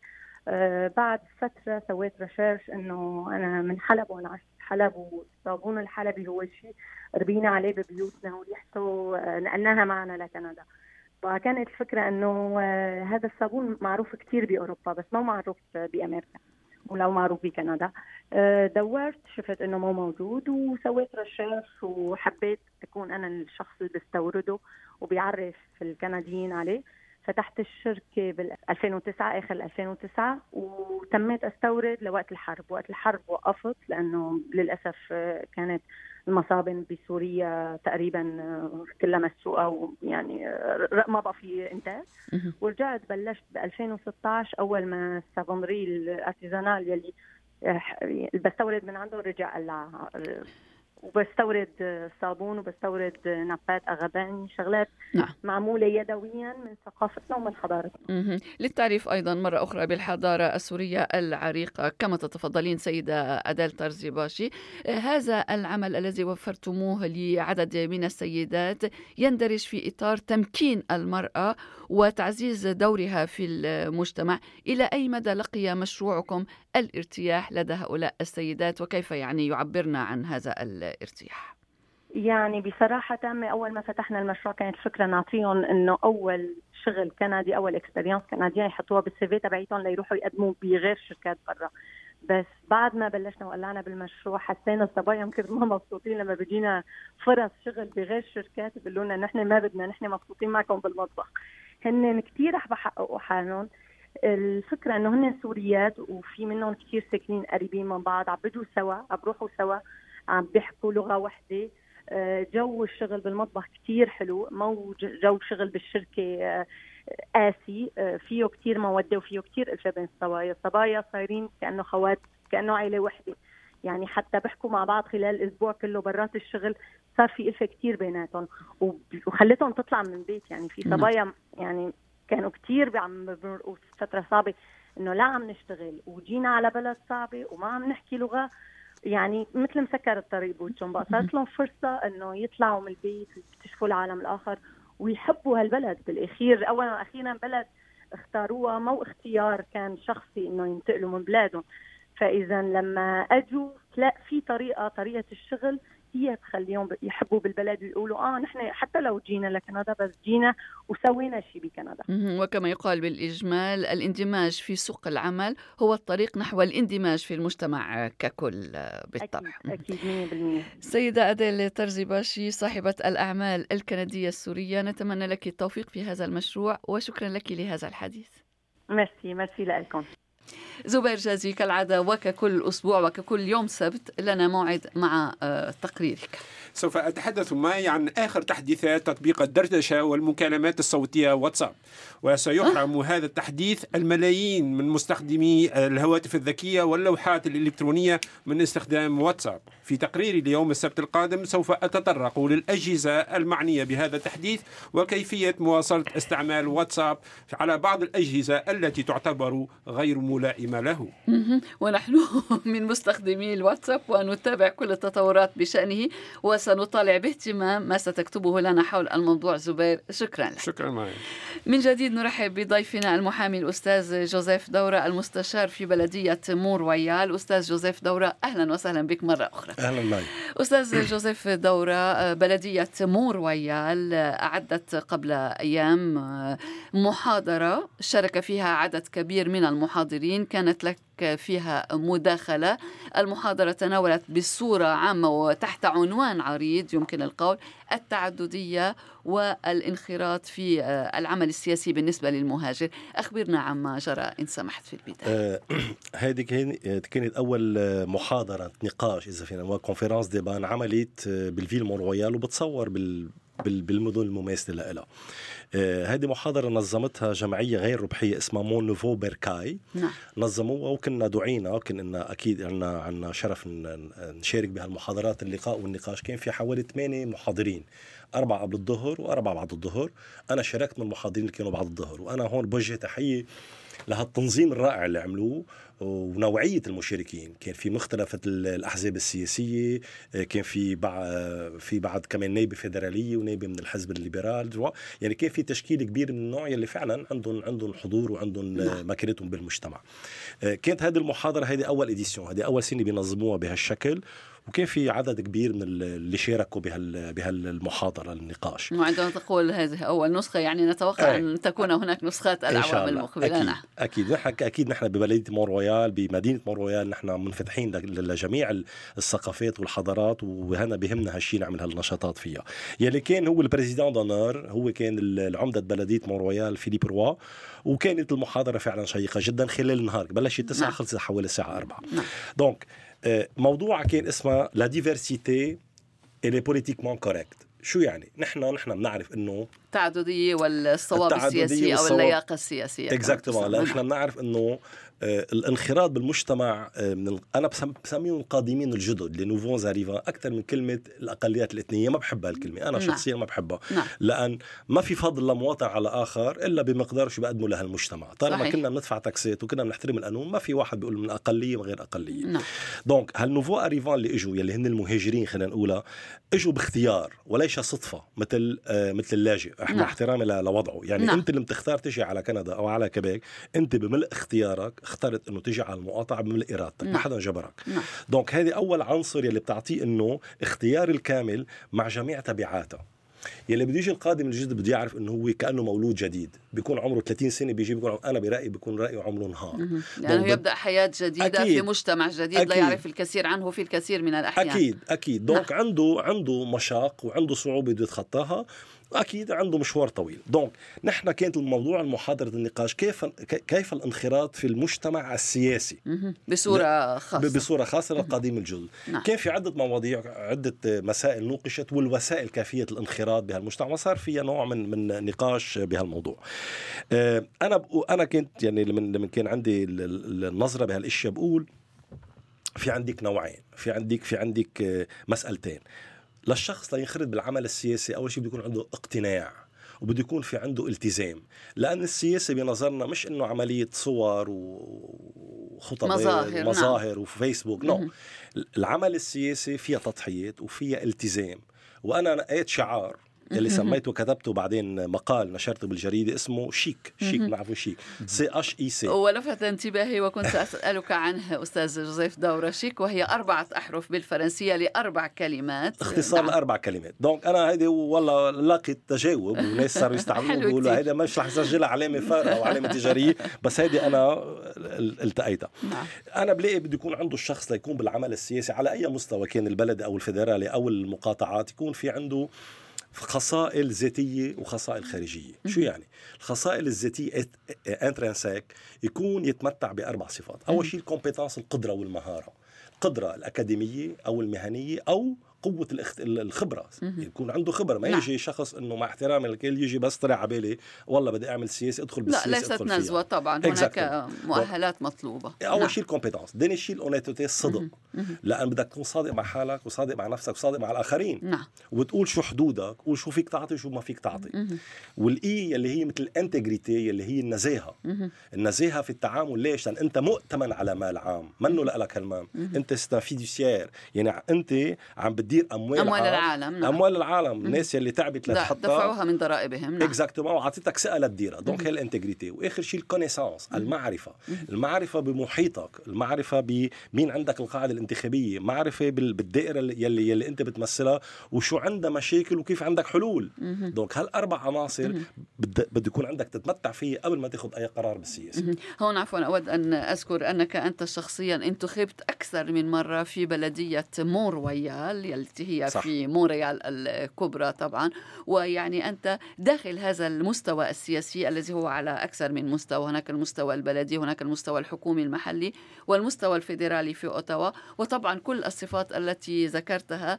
Speaker 2: أه بعد فترة سويت recherche إنه أنا من حلب وأنا عشت حلب والصابون الحلبي هو شيء ربينا عليه ببيوتنا وريحته نقلناها معنا لكندا. فكانت الفكرة إنه أه هذا الصابون معروف كثير بأوروبا بس ما معروف بأمريكا. ولا معروف بكندا. آه، دورت شفت إنه مو موجود وسويت recherche وحبيت أكون أنا الشخص اللي بستورده وبيعرف الكنديين عليه. فتحت الشركة بال 2009 آخر 2009 وتميت أستورد لوقت الحرب. وقت الحرب وقفت لأنه للأسف آه، كانت المصابن بسوريا تقريبا آه، كلها مسروقة ويعني آه، ما بقى في إنتاج. ورجعت بلشت ب 2016 أول ما ال savonnerie artisanale يلي بستورد من عنده رجع قلع وبستورد صابون وبستورد نبات اغبان شغلات نعم. معمولة يدويا من ثقافتنا ومن حضارتنا.
Speaker 1: للتعريف أيضا مرة أخرى بالحضارة السورية العريقة كما تتفضلين سيدة أدال باشي هذا العمل الذي وفرتموه لعدد من السيدات يندرج في إطار تمكين المرأة وتعزيز دورها في المجتمع. إلى أي مدى لقي مشروعكم الارتياح لدى هؤلاء السيدات؟ وكيف يعني يعبرن عن هذا الارتياح؟
Speaker 2: يعني بصراحة تامة أول ما فتحنا المشروع كانت فكرة نعطيهم إنه أول شغل كندي أول expérience كندية يحطوها بال CV تبعيتهم ليروحوا يقدموا بغير شركات برا. بس بعد ما بلشنا وقلعنا بالمشروع حسينا الصبايا يمكن ما مبسوطين لما بيجينا فرص شغل بغير شركات بيقولوا لنا نحن ما بدنا نحن مبسوطين معكم بالمطبخ. هن كثير رح بحققوا حالهم. الفكرة إنه هن سوريات وفي منهم كثير ساكنين قريبين من بعض عم بيجوا سوا عم بيروحوا سوا عم بيحكوا لغة وحدة. آه، جو الشغل بالمطبخ كثير حلو مو جو شغل بالشركة آه، قاسي آه، فيه كثير موده وفيه كثير الفه بين الصبايا الصبايا صايرين كأنه خوات كأنه عائله وحدة. يعني حتى بيحكوا مع بعض خلال الأسبوع كله برات الشغل صار في الفه كثير بيناتهم. وخلتهم تطلع من البيت يعني في نعم. صبايا يعني كانوا كثير عم بمرقوا فتره صعبة إنه لا عم نشتغل وجينا على بلد صعبة وما عم نحكي لغة. يعني مثل مسكر الطريق بوجههم بقى صارت لهم فرصة إنه يطلعوا من البيت ويكتشفوا العالم الآخر ويحبوا هالبلد. بالأخير اولا وأخيرا بلد اختاروها مو اختيار كان شخصي إنه ينتقلوا من بلادهم. فإذا لما اجوا لا في طريقة طريقة الشغل هي تخليهم يحبوا بالبلد ويقولوا آه نحن حتى لو جينا لكندا بس جينا وسوينا شيء بكندا.
Speaker 1: وكما يقال بالإجمال الاندماج في سوق العمل هو الطريق نحو الاندماج في المجتمع ككل بالطبع.
Speaker 2: أكيد 100%
Speaker 1: سيدة أديل ترزباشي صاحبة الأعمال الكندية السورية نتمنى لك التوفيق في هذا المشروع وشكرا لك لهذا الحديث.
Speaker 2: ميرسي ميرسي لكم.
Speaker 1: زبير جازي كالعادة وككل أسبوع وككل يوم سبت لنا موعد مع آه، تقريرك.
Speaker 5: سوف أتحدث معي عن آخر تحديثات تطبيق الدردشة والمكالمات الصوتية واتساب. وسيحرم هذا التحديث الملايين من مستخدمي الهواتف الذكية واللوحات الإلكترونية من استخدام واتساب. في تقريري ليوم السبت القادم سوف أتطرق للأجهزة المعنية بهذا التحديث وكيفية مواصلة استعمال واتساب على بعض الأجهزة التي تعتبر غير ملائمة له.
Speaker 1: ونحن *laughs* من مستخدمي الواتساب ونتابع كل التطورات بشأنه. وسنطالع باهتمام ما ستكتبه لنا حول الموضوع زبير. شكرا لك.
Speaker 5: شكرا مي.
Speaker 1: من جديد نرحب بضيفنا المحامي الأستاذ جوزيف دورة المستشار في بلدية مون رويال. أستاذ جوزيف دورة أهلا وسهلا بك مرة أخرى.
Speaker 6: أهلا مي.
Speaker 1: أستاذ جوزيف دورة بلدية مون رويال أعدت قبل أيام محاضرة شارك فيها عدد كبير من المحاضرين. كانت لك فيها مداخلة. المحاضرة تناولت بصورة عامة وتحت عنوان عريض يمكن القول التعددية والانخراط في العمل السياسي بالنسبة للمهاجر. أخبرنا عما جرى إن سمحت في البداية. *clears throat*
Speaker 6: هذه كانت أول محاضرة نقاش إذا فينا conférence-débat عملت بال ville مونرويال وبتصور بال بالمدن المماثله لها هذه محاضرة نظمتها جمعية غير ربحية اسمها مون نوفو بيركاي
Speaker 1: نعم.
Speaker 6: نظموها وكنا دعينا كنا أكيد عنا, عنا شرف نشارك بهالمحاضرات اللقاء والنقاش. كان في حوالي ثمانية محاضرين أربعة قبل الظهر وأربعة بعد الظهر. أنا شاركت من المحاضرين اللي كانوا بعد الظهر وأنا هون بوجه تحية لهالتنظيم الرائع اللي عملوه ونوعية المشاركين. كان في مختلف الأحزاب السياسية كان في بعض في بعض كمان نايبة فيدرالية ونايبة من الحزب ال libéral. يعني كان في تشكيل كبير من النوع يلي فعلا عندهم عندهم حضور وعندهم مكانتهم بالمجتمع. كانت هذه المحاضرة هذه أول édition هذه أول سنة بينظموها بهالشكل. وكان في عدد كبير من اللي شاركوا بهال بهالمحاضرة النقاش
Speaker 1: وعندما تقول هذه أول نسخة يعني نتوقع أي. أن تكون هناك نسخات الأعوام المقبلة
Speaker 6: أكيد نعم. أكيد نحن أكيد نحن ببلديه مون رويال بمدينة مون رويال نحن منفتحين لجميع الثقافات والحضارات وهنا بهمنا هالشيء نعمل هالنشاطات فيها يلي كان هو ال président d'honneur هو كان العمدة بلدية مون رويال فيليب روا وكانت المحاضرة فعلا شيقة جدا خلال النهار بلشت 9 نعم. خلصت حوالي الساعة 4 نعم. donc موضوع كان اسمه la diversité et le politiquement correct شو يعني؟ نحن نحن بنعرف إنه
Speaker 1: التعددية والصواب السياسي أو اللياقة السياسية.
Speaker 6: exactement نحن بنعرف إنه الانخراط بالمجتمع من أنا بسميهم القادمين الجدد les nouveaux arrivants أكثر من كلمة الأقليات الإثنية ما بحبها الكلمة أنا شخصيا ما بحبها
Speaker 1: نعم.
Speaker 6: لأن ما في فضل لمواطن على آخر إلا بمقدار شو بيقدموا لهالمجتمع طالما
Speaker 1: صحيح.
Speaker 6: كنا بندفع تاكسات وكنا بنحترم القانون ما في واحد بيقول من أقلية وغير أقلية
Speaker 1: نعم.
Speaker 6: donc هال nouveaux arrivants اللي إجوا يلي هن المهاجرين خلينا نقولها إجوا باختيار وليس صدفة مثل آه مثل اللاجئ إحنا
Speaker 1: نعم.
Speaker 6: احترامي لوضعه يعني
Speaker 1: نعم.
Speaker 6: أنت اللي بتختار تجي على كندا أو على كيبيك أنت بملء اختيارك اخترت إنه تجي على المقاطعة بملء ارادتك ما
Speaker 1: نعم.
Speaker 6: حدا جبرك
Speaker 1: نعم.
Speaker 6: donc هذه أول عنصر يلي بتعطيه إنه اختيار الكامل مع جميع تبعاتها يلي بده يجي القادم الجديد بده يعرف إنه هو كأنه مولود جديد بيكون عمره 30 سنة بيجي بيكون أنا برأيي بيكون رأيه عمره نهار
Speaker 1: لأنه يعني يبدأ حياة جديدة
Speaker 6: أكيد.
Speaker 1: في مجتمع جديد
Speaker 6: أكيد.
Speaker 1: لا يعرف الكثير عنه في الكثير من الأحيان
Speaker 6: أكيد أكيد donc نعم. عنده عنده مشاق وعنده صعوبة بده يتخطاها أكيد عنده مشوار طويل. دونك نحن كانت الموضوع المحاضرة النقاش كيف كيف الانخراط في المجتمع السياسي؟
Speaker 1: بصورة خاصة.
Speaker 6: بصورة خاصة للقديم الجدد.
Speaker 1: نعم.
Speaker 6: كان في عدة مواضيع عدة مسائل نوقشت والوسائل كيفيه الانخراط بهالمجتمع وصار فيها نوع من من نقاش بهالموضوع. أنا أنا كنت يعني لما كان عندي النظرة بهالإشياء بقول في عندك نوعين في عندك في عندك مسألتين. للشخص لينخرط بالعمل السياسي أول شيء بده يكون عنده اقتناع وبده يكون في عنده التزام لأن السياسة بنظرنا مش إنه عملية صور وخطب
Speaker 1: مظاهر
Speaker 6: ومظاهر
Speaker 1: نعم.
Speaker 6: وفيسبوك non non. العمل السياسي فيها تضحيات وفيها التزام وأنا نقيت شعار اللي سميته كتبته بعدين مقال نشرته بالجريدة اسمه CHIC. CHIC بنعرفه CHIC. C H I C.
Speaker 1: ولفت انتباهي وكنت *laughs* أسألك عنه أستاذ جوزيف دورة شيك وهي أربعة أحرف بالفرنسية لأربع كلمات.
Speaker 6: اختصار نعم. لاربع كلمات. donc أنا هيدي والله لقيت تجاوب وناس صاروا *laughs* يستعملوها بيقولوا هيدا مش رح يسجلها علامة فارقه أو علامة تجارية. *laughs* بس هيدي أنا التقيتها.
Speaker 1: نعم.
Speaker 6: أنا بلاقي بده يكون عنده الشخص ليكون بالعمل السياسي على أي مستوى كان البلد أو الفدرالي أو المقاطعات يكون في عنده خصائل ذاتية وخصائل خارجية. شو يعني؟ الخصائل الذاتية intrinsèques يكون يتمتع بأربع صفات. أول شيء ال compétence القدرة والمهارة. القدرة الأكاديمية أو المهنية أو قوة الخبرة. يكون عنده خبرة. ما نعم. يجي شخص إنه مع احترامي الكل يجي بس طلع على بالي والله بدي أعمل سياسة أدخل بالسياسة
Speaker 1: لا ليست نزوة طبعا. هناك مؤهلات مطلوبة.
Speaker 6: أول نعم. شيء ال compétence. ثاني شيء ال honnêteté الصدق. لأن بدك تكون صادق مع حالك وصادق مع نفسك وصادق مع الآخرين.
Speaker 1: نعم.
Speaker 6: وتقول شو حدودك قول شو فيك تعطي وشو ما فيك تعطي. وال I اللي هي مثل ال intégrité اللي هي النزاهة. النزاهة في التعامل ليش؟ لأن أنت مؤتمن على مال عام. منه لك المال أنت fiduciaire يعني أنت عم بتدير أموال
Speaker 1: أموال العالم.
Speaker 6: نعم. أموال العالم. الناس اللي تعبت
Speaker 1: لتحطها. دفعوها من ضرائبهم نعم.
Speaker 6: exactement وعطيتك ثقه لتديرها donc هي ال intégrité وآخر شيء ال connaissance المعرفة. المعرفة بمحيطك. المعرفة بمين عندك القاعدة الانتخابية. معرفة بالدائرة يلي يلي أنت بتمثلها. وشو عندها مشاكل وكيف عندك حلول. donc هالأربع عناصر بده يكون عندك تتمتع فيه قبل ما تاخذ أي قرار بالسياسة.
Speaker 1: هون عفوا أود أن أذكر أنك أنت شخصيا انتخبت أكثر من مرة في بلدية مونرويال التي هي صح. في مونريال الكبرى طبعا. ويعني أنت داخل هذا المستوى السياسي الذي هو على أكثر من مستوى. هناك المستوى البلدي هناك المستوى الحكومي المحلي والمستوى الفيدرالي في أوتاوا. وطبعا كل الصفات التي ذكرتها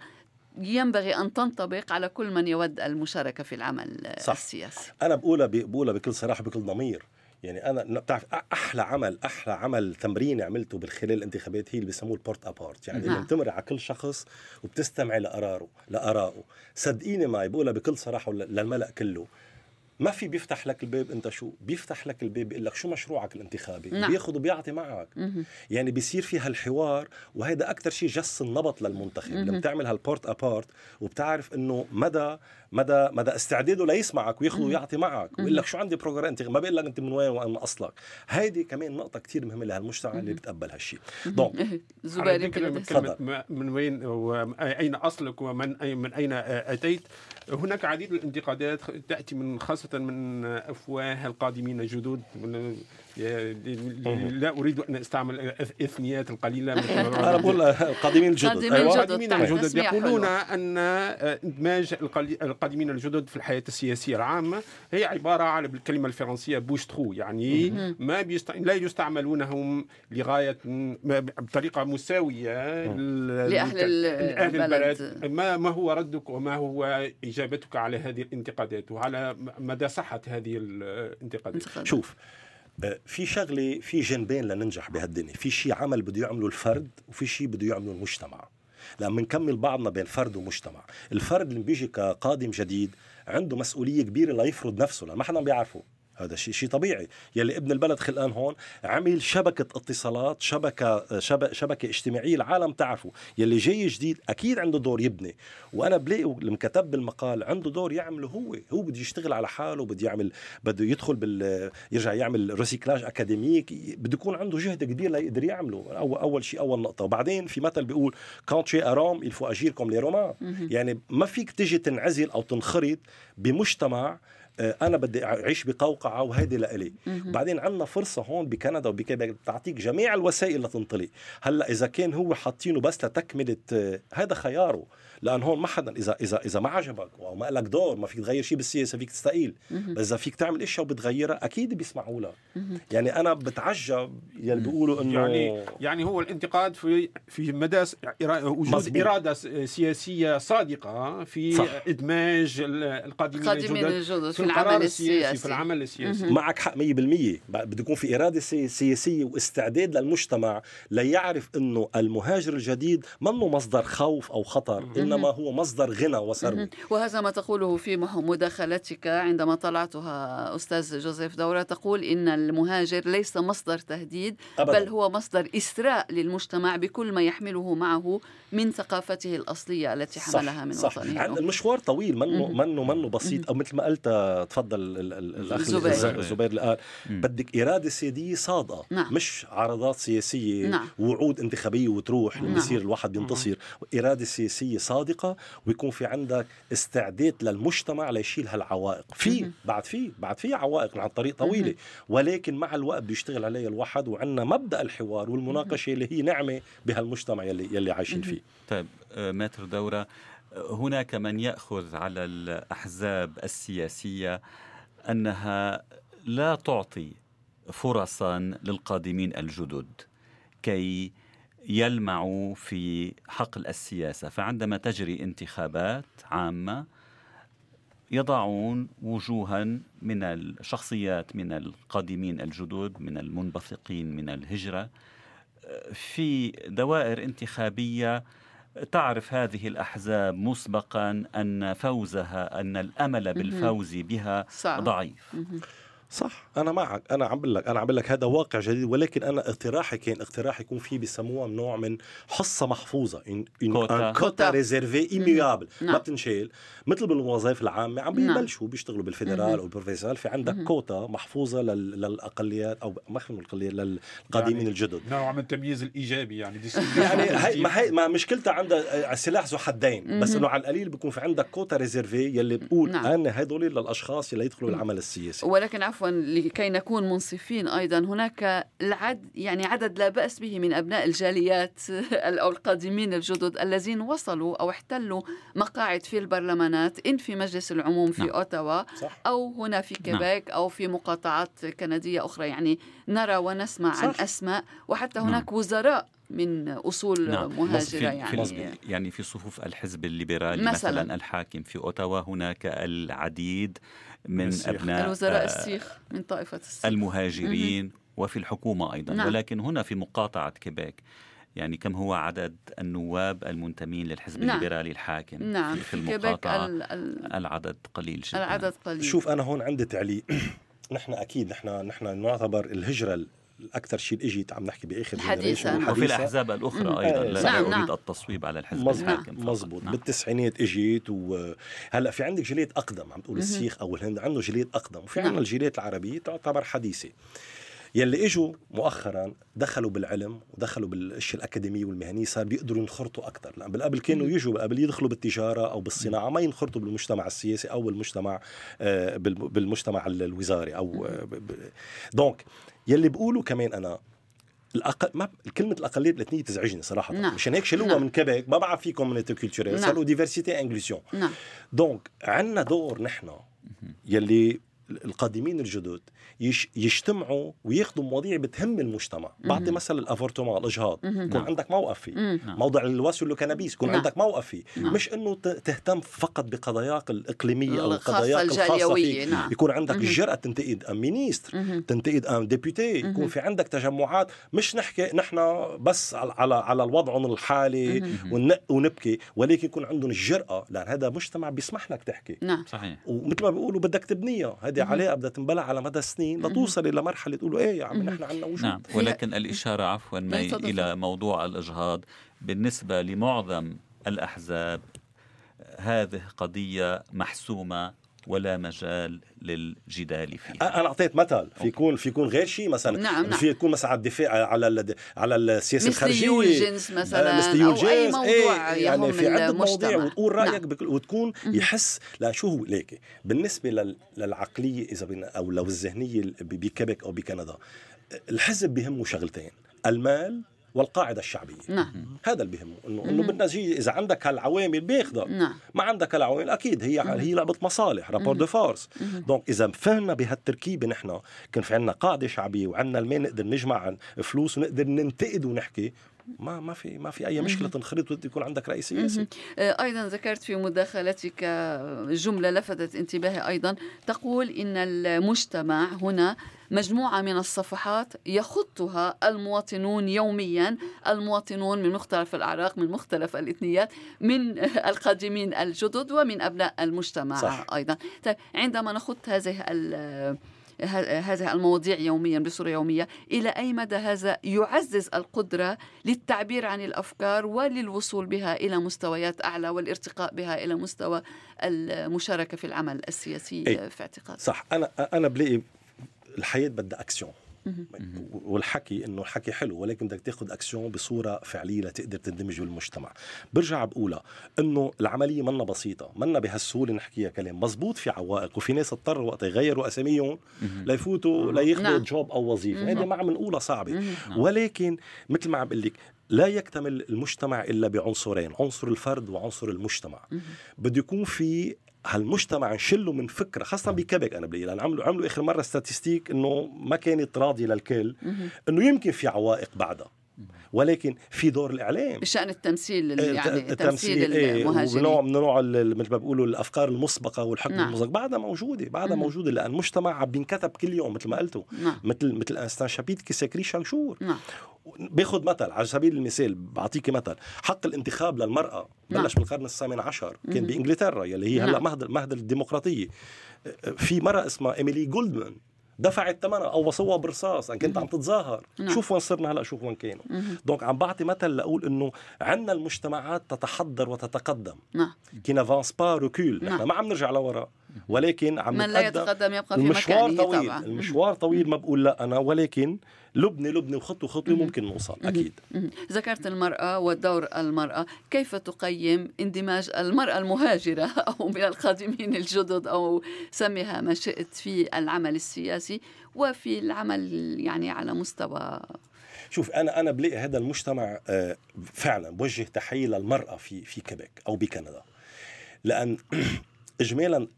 Speaker 1: ينبغي أن تنطبق على كل من يود المشاركة في العمل صح. السياسي.
Speaker 6: أنا بقولها بقولها بكل صراحة بكل ضمير. يعني أنا بتعرف أحلى عمل أحلى عمل تمرين عملته بالخلال الانتخابات هي اللي بيسموه ال porte-à-porte. يعني نعم. بتمر على كل شخص وبتستمع لقراره لأرائه. صدقيني معي بقولها بكل صراحة للملأ كله. ما في بيفتح لك الباب انت شو؟ بيفتح لك الباب بيقول لك شو مشروعك الانتخابي؟ نعم. بياخذ وبيعطي معك. مه. يعني بيصير في هالحوار وهذا أكثر شيء جس النبض للمنتخب. مه. لما تعمل هال porte-à-porte وبتعرف إنه مدى مدى مدى استعداده ليسمعك وياخذ ويعطي معك. ويقول لك شو عندي programme انت ما بيقول لك أنت من وين وين أصلك. هيدي كمان نقطة كثير مهمة لهالمجتمع اللي بتقبل هالشيء
Speaker 5: donc كلمه من وين واين أصلك ومن من أين أتيت؟ هناك عديد من الانتقادات تأتي من خاصة من أفواه القادمين الجدد لا أريد أن أستعمل الإثنيات القليلة *laughs*
Speaker 6: أنا بقول القادمين الجدد.
Speaker 5: القادمين الجدد يقولون أن إدماج القادمين الجدد في الحياة السياسية العامة هي عبارة على بالكلمة الفرنسية bouche-trou يعني ما بيست... لا يستعملونهم لغاية بطريقة مساوية
Speaker 1: لأهل البلد.
Speaker 5: ما ما هو ردك وما هو إجابتك على هذه الانتقادات وعلى مدى صحة هذه الانتقادات؟
Speaker 6: شوف آه، في شغلة في جنبين لننجح بهالدنيا. في شيء عمل بده يعمله الفرد وفي شيء بده يعمله المجتمع. لما نكمل بعضنا بين فرد ومجتمع. الفرد اللي بيجي كقادم جديد عنده مسؤولية كبيرة ليفرض نفسه لما حدا بيعرفه. هذا شيء شيء طبيعي. يلي ابن البلد خلقان هون عمل شبكة اتصالات شبكة شبكة, شبكة اجتماعية العالم تعرفه. يلي جاي جديد أكيد عنده دور يبني. وأنا بلاقي لما كتب بالمقال عنده دور يعمله هو. هو بده يشتغل على حاله بده يعمل بده يدخل بال يرجع يعمل recyclage académique بده يكون عنده جهد كبير ليقدر يعمله. أول, أول شيء أول نقطة. وبعدين في مثل بيقول quand t'es à Rome il faut agir comme les Romains يعني ما فيك تجي تنعزل أو تنخرط بمجتمع أنا بدي أعيش بقوقعة وهيدي لإلي. بعدين عندنا فرصة هون بكندا وبكيبك بتعطيك جميع الوسائل لتنطلق. هلأ إذا كان هو حاطينه بس لتكملة آه، هذا خياره. لأن هون ما حدا إذا إذا إذا ما عجبك أو ما لك دور ما فيك تغير شيء بالسياسة فيك تستقيل. بس إذا فيك تعمل إشياء وبتغيرها أكيد بيسمعوا لك. يعني أنا بتعجب يلي بيقولوا إنه
Speaker 5: يعني يعني هو الانتقاد في في مدى وجود مزبوط. إرادة سياسية صادقة في صح. إدماج القادمين
Speaker 1: الجدد في العمل السياسي
Speaker 5: في العمل السياسي.
Speaker 6: معك حق 100% بده يكون في إرادة سياسية واستعداد للمجتمع ليعرف إنه المهاجر الجديد منه مصدر خوف أو خطر. إنما هو مصدر غنى وثروة.
Speaker 1: وهذا ما تقوله في مداخلتك عندما طلعتها أستاذ جوزيف دورة. تقول إن المهاجر ليس مصدر تهديد أبداً. بل هو مصدر إسراء للمجتمع بكل ما يحمله معه من ثقافته الأصلية التي حملها من
Speaker 6: صح. وطنه. المشوار طويل منه منه منه بسيط. أو مثل ما قلت تفضل الأخ الزبير, الزبير اللي قال بدك إرادة سيادية صادقة.
Speaker 1: نعم.
Speaker 6: مش عرضات سياسية
Speaker 1: نعم.
Speaker 6: ووعود انتخابية وتروح لما نعم. يصير الواحد بينتصر إرادة سياسية صادقة ويكون في عندك استعداد للمجتمع ليشيل هالعوائق. في بعد في بعد في عوائق عن طريق طويلة. ولكن مع الوقت بيشتغل عليها الواحد وعندنا مبدأ الحوار والمناقشة اللي هي نعمة بهالمجتمع يلي يلي عايشين فيه.
Speaker 3: طيب آه، ماتر دورة هناك من يأخذ على الأحزاب السياسية أنها لا تعطي فرصا للقادمين الجدد كي يلمعوا في حقل السياسة. فعندما تجري انتخابات عامة يضعون وجوها من الشخصيات من القادمين الجدد من المنبثقين من الهجرة. في دوائر انتخابية تعرف هذه الأحزاب مسبقا أن فوزها أن الأمل بالفوز بها صعب. ضعيف.
Speaker 6: صح. أنا معك. أنا عم بقول لك أنا عم بقول لك هذا واقع جديد ولكن أنا اقتراحي كان اقتراح يكون فيه بسموها نوع من حصة محفوظة un quota, quota. réservé immuable ما نعم. بتنشال. مثل بالوظائف العامة عم نعم. بيبلشوا بيشتغلوا بال fédéral أو في عندك كوتا محفوظة للأقليات أو ما خلينا الأقليات للقادمين يعني الجدد.
Speaker 5: نوع من التمييز الإيجابي يعني. *laughs*
Speaker 6: يعني هي ما هي ما مشكلتها عندها سلاح ذو حدين. بس إنه على القليل بيكون في عندك كوتا réservé يلي بقول نعم. أنا هدول للأشخاص اللي يدخلوا العمل السياسي.
Speaker 1: ولكن عفوا لكي نكون منصفين أيضا هناك العد يعني عدد لا بأس به من أبناء الجاليات *laughs* أو القادمين الجدد الذين وصلوا أو احتلوا مقاعد في البرلمانات إن في مجلس العموم في نعم. أوتاوا صح. أو هنا في نعم. كيبيك نعم. أو في مقاطعات كندية أخرى يعني نرى ونسمع صح. عن أسماء وحتى هناك نعم. وزراء من أصول نعم. مهاجرة يعني
Speaker 3: في يعني في صفوف الحزب الليبرالي مثلا, مثلا الحاكم في أوتاوا هناك العديد من السيخ. أبناء
Speaker 1: الوزراء السيخ من طائفة السيخ
Speaker 3: المهاجرين م- وفي الحكومة أيضا نعم. ولكن هنا في مقاطعة كيبيك يعني كم هو عدد النواب المنتمين للحزب نعم. الليبرالي الحاكم
Speaker 1: نعم.
Speaker 3: في المقاطعة ال ال العدد قليل جدا
Speaker 1: العدد قليل
Speaker 6: شوف أنا هون عندي تعليق *clears throat* نحن أكيد نحن نحن نعتبر الهجرة أكثر شيء اجت عم نحكي باخر
Speaker 1: حديثا
Speaker 3: وفي الاحزاب الاخرى أيضا لا نعم اريد نعم. التصويب على الحزب
Speaker 6: مزبوط الحاكم مزبوط نعم. بالتسعينات اجت وهلا في عندك جيلات اقدم عم تقول السيخ أو الهند عنده جيلات اقدم وفي عندنا نعم. الجيلات العربيه تعتبر حديثه يلي اجوا مؤخرا دخلوا بالعلم ودخلوا بالاشياء الاكاديميه والمهنيه صار بيقدروا ينخرطوا أكثر لأن بالقبل كانوا يجوا قبل يدخلوا بالتجاره أو بالصناعه ما ينخرطوا بالمجتمع السياسي أو بالمجتمع آه، بالمجتمع الوزاري أو آه، دونك يلي بقولوا كمان أنا الأقل ما كلمة الأقلية الإثنية تزعجني صراحة نعم. مشان هيك شالوها نعم. من كيبيك ما بعرف في كوميونيتي كولتوريل نعم. صاروا ديفرسيتي انجليسيون نعم. دونك عندنا دور نحن يلي القادمين الجدد يش يجتمعوا وياخذوا مواضيع بتهم المجتمع. بعطي مثل الأفورتوما الاجهاض يكون نعم. عندك موقف فيه نعم. موضع الواسع والكنابيس يكون نعم. عندك موقف فيه نعم. مش إنه تهتم فقط بقضاياك الإقليمية أو القضاياك الخاصة فيه نعم. يكون عندك الجرأه تنتقد أم مينيستر تنتقد أم ديبيوتي يكون في عندك تجمعات. مش نحكي نحن بس على على الوضع الحالي ونبكي. ولكن يكون عندهم الجرأه لأن هذا مجتمع بيسمح لك تحكي.
Speaker 1: نعم.
Speaker 3: صحيح.
Speaker 6: ومثل ما بيقولوا بدك تبنيها. هذه علاقه بدها تنبلع على مدى السنين لتوصل إلى مرحلة تقولوا إيه يا عم نحن عندنا وجود.
Speaker 3: نعم ولكن الإشارة عفوا ما إلى موضوع الإجهاض. بالنسبة لمعظم الأحزاب هذه قضية محسومة ولا مجال للجدال فيها.
Speaker 6: أنا أعطيت مثل. في يكون في يكون غير شيء مثلا.
Speaker 1: نعم نعم.
Speaker 6: في يكون مثلا على الدفاع على على السياسة الخارجية.
Speaker 1: مثل الجنس مثلا
Speaker 6: مثل
Speaker 1: أو أي موضوع
Speaker 6: إيه يعني في عدة مواضيع وتقول رأيك نعم. وتكون يحس لا شو هو ليك؟ بالنسبة للعقلية إذا بنا أو لو الذهنية بكيبك أو بكندا الحزب بهمه شغلتين. المال والقاعدة الشعبية.
Speaker 1: نعم.
Speaker 6: هذا اللي بيهمه انه إنه بالنتيجه إذا عندك هالعوامل بياخذها
Speaker 1: نعم.
Speaker 6: ما عندك هالعوامل أكيد هي مم. هي لعبة مصالح rapport de force donc إذا فهمنا بهالتركيبة نحن كان في عندنا قاعدة شعبية وعندنا المال نقدر نجمع فلوس ونقدر ننتقد ونحكي ما ما في ما في أي مشكلة تنخرط وأنت يكون عندك رئيس سياسي.
Speaker 1: أيضا ذكرت في مداخلتك جملة لفتت انتباهي أيضا تقول إن المجتمع هنا مجموعة من الصفحات يخطها المواطنون يوميا المواطنون من مختلف الأعراق من مختلف الإثنيات من *laughs* القادمين الجدد ومن أبناء المجتمع صح. أيضا طيب عندما نخط هذه هذه المواضيع يوميا بصورة يومية إلى أي مدى هذا يعزز القدرة للتعبير عن الأفكار وللوصول بها إلى مستويات أعلى والارتقاء بها إلى مستوى المشاركة في العمل السياسي
Speaker 6: أي.
Speaker 1: في اعتقاد
Speaker 6: صح أنا أنا بلاقي الحياة بدها اكسيون والحكي إنه الحكي حلو ولكن بدك تاخذ اكسيون بصورة فعلية لتقدر تندمج بالمجتمع. برجع بقولها إنه العملية منا بسيطة منا بهالسهولة نحكيها كلام مزبوط في عوائق وفي ناس اضطروا وقت يغيروا أساميهم ليفوتوا لياخذوا نعم. جوب أو وظيفة. هذه ما عم نقولها صعبة. نعم. ولكن مثل ما عم بقول لك لا يكتمل المجتمع إلا بعنصرين عنصر الفرد وعنصر المجتمع. بده يكون في هالمجتمع نشله من فكرة خاصة بكبك أنا بلاقي لأن عملوا عملوا آخر مرة ستاتستيك إنه ما كانت راضية للكل إنه يمكن في عوائق بعدها. ولكن في دور الإعلام
Speaker 1: بشان التمثيل يعني تمثيل
Speaker 6: إيه المهاجرين ونوع من نوع مثل ما بيقولوا الأفكار المسبقة والحكم نعم. المسبق بعدها موجودة بعدها مم. موجودة لأن المجتمع عم بينكتب كل يوم مثل ما قلتوا نعم. مثل مثل un instant chapitre qui s'écrit chaque jour نعم. باخذ مثل على سبيل المثال بعطيك مثل حق الانتخاب للمرأة نعم. بلش بالقرن الثامن عشر كان بإنجلترا يلي هي هلأ نعم. مهد مهد الديمقراطية في مرأة اسمها إيميلي جولدمان دفعت ثمنها أو وصوها برصاص إن كنت عم تتظاهر. نعم. شوف وين صرنا هلأ شوف وين كانوا donc عم بعطي مثل لأقول إنه عندنا المجتمعات تتحضر وتتقدم.
Speaker 1: نعم.
Speaker 6: qui n'avance pas recule نحن ما عم نرجع لورا. ولكن عم
Speaker 1: من لا يتقدم يبقى في
Speaker 6: المشوار طويل.
Speaker 1: طبعا.
Speaker 6: المشوار طويل ما بقول لا أنا ولكن لبنة لبنة وخطوة خطوة ممكن نوصل أكيد.
Speaker 1: ذكرت المرأة ودور المرأة كيف تقيم اندماج المرأة المهاجرة *laughs* أو من القادمين الجدد أو سميها ما شئت في العمل السياسي وفي العمل يعني على مستوى؟
Speaker 6: شوف أنا أنا بلاقي هذا المجتمع آه، فعلا بوجه تحية للمرأة في في كيبيك أو بكندا. لأن *clears throat* اجمالا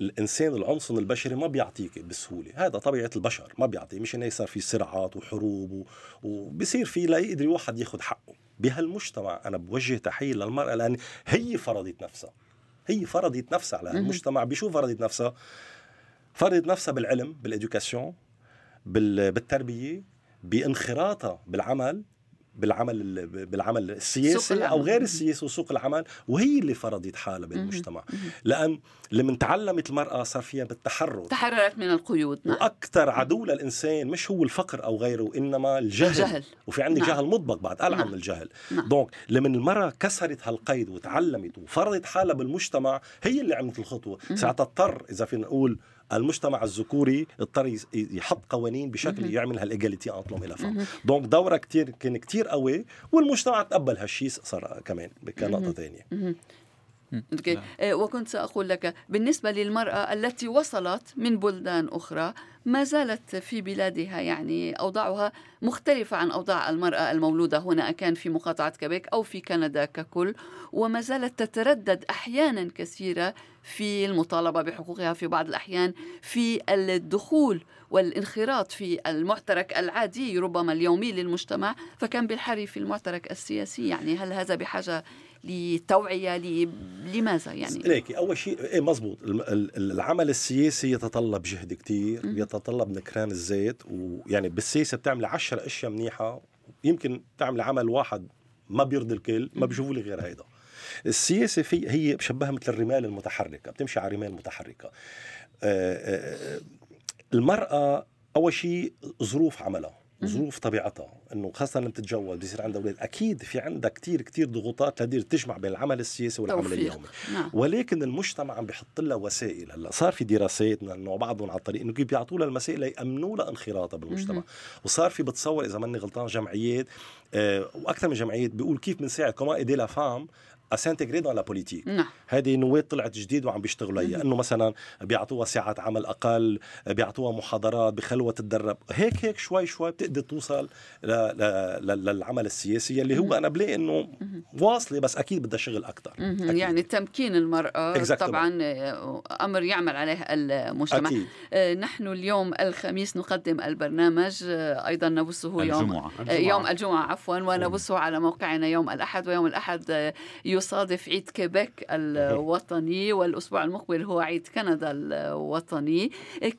Speaker 6: الإنسان العنصر البشري ما بيعطيك بسهولة. هذا طبيعة البشر ما بيعطي مش انه صار في صراعات وحروب وبصير في لا يقدر واحد ياخذ حقه. بهالمجتمع أنا بوجه تحية للمرأة لأن هي فرضت نفسها. هي فرضت نفسها على المجتمع بشو فرضت نفسها؟ فرضت نفسها بالعلم بال éducation بالتربية بانخراطها بالعمل بالعمل بالعمل السياسي أو غير السياسي وسوق العمل وهي اللي فرضت حالها بالمجتمع. لأن لما تعلمت المرأة صار فيها بالتحرر
Speaker 1: تحررت من القيود
Speaker 6: نعم. وأكثر عدو للإنسان مش هو الفقر أو غيره إنما الجهل, الجهل. وفي عندك نعم. جهل مطبق بعد العن نعم. من الجهل. نعم. donc لما المرأة كسرت هالقيد وتعلمت وفرضت حالها بالمجتمع هي اللي عملت الخطوة. ساعتها اضطر إذا فينا نقول المجتمع الذكوري اضطر يحط قوانين بشكل يعمل هال égalité entre les femmes donc دورها كثير كان كثير قوي والمجتمع تقبل هالشيء صار كمان كنقطه ثانية.
Speaker 1: آه، وكنت سأقول لك بالنسبة للمرأة التي وصلت من بلدان أخرى ما زالت في بلادها يعني أوضاعها مختلفة عن أوضاع المرأة المولودة هنا كان في مقاطعة كيبيك أو في كندا ككل وما زالت تتردد أحيانا كثيرة في المطالبة بحقوقها في بعض الأحيان في الدخول والانخراط في المعترك العادي ربما اليومي للمجتمع فكان بالحري في المعترك السياسي يعني هل هذا بحاجة لتوعية لماذا يعني؟
Speaker 6: ليكي أول شيء إيه مزبوط. العمل السياسي يتطلب جهد كتير يتطلب نكران الزيت ويعني بالسياسة بتعمل عشر أشياء منيحة يمكن تعمل عمل واحد ما بيرضي الكل ما بيشوفوا لي غير هيدا. السياسة في هي بشبهها مثل الرمال المتحركة بتمشي على رمال متحركة. آه، آه، المرأة أول شيء ظروف عملها. ظروف طبيعتها إنه خاصة لما تتجوز بصير عندها أولاد أكيد في عندها كثير كثير ضغوطات لدير تجمع بين العمل السياسي والعمل توفيق. اليومي. نعم. ولكن المجتمع عم بيحط لها وسائل. هلأ صار في دراسات إنه بعضهم على الطريق إنه كيف بيعطوا لها المسائل ليأمنوا لها انخراطها بالمجتمع. وصار في بتصور إذا ماني غلطان جمعيات آه وأكثر من جمعيات بيقول كيف بنساعد comment aider la femme à s'intégrer dans la politique
Speaker 1: نعم.
Speaker 6: هذه نواه طلعت جديد وعم بيشتغلوا هي إنه مثلا بيعطوها ساعات عمل أقل بيعطوها محاضرات بخلوها تتدرب. هيك هيك شوي شوي بتقدر توصل ل... ل... للعمل السياسي اللي هو أنا بلاقي إنه واصلة بس أكيد بدها شغل أكثر
Speaker 1: يعني تمكين المرأة. Exactly. طبعا أمر يعمل عليه المجتمع. أكيد. آه، نحن اليوم الخميس نقدم البرنامج آه، أيضا نبثه يوم الجمعة. يوم الجمعة. عفوا ونبثه على موقعنا يوم الأحد ويوم الأحد يصادف عيد كيبيك الوطني والأسبوع المقبل هو عيد كندا الوطني.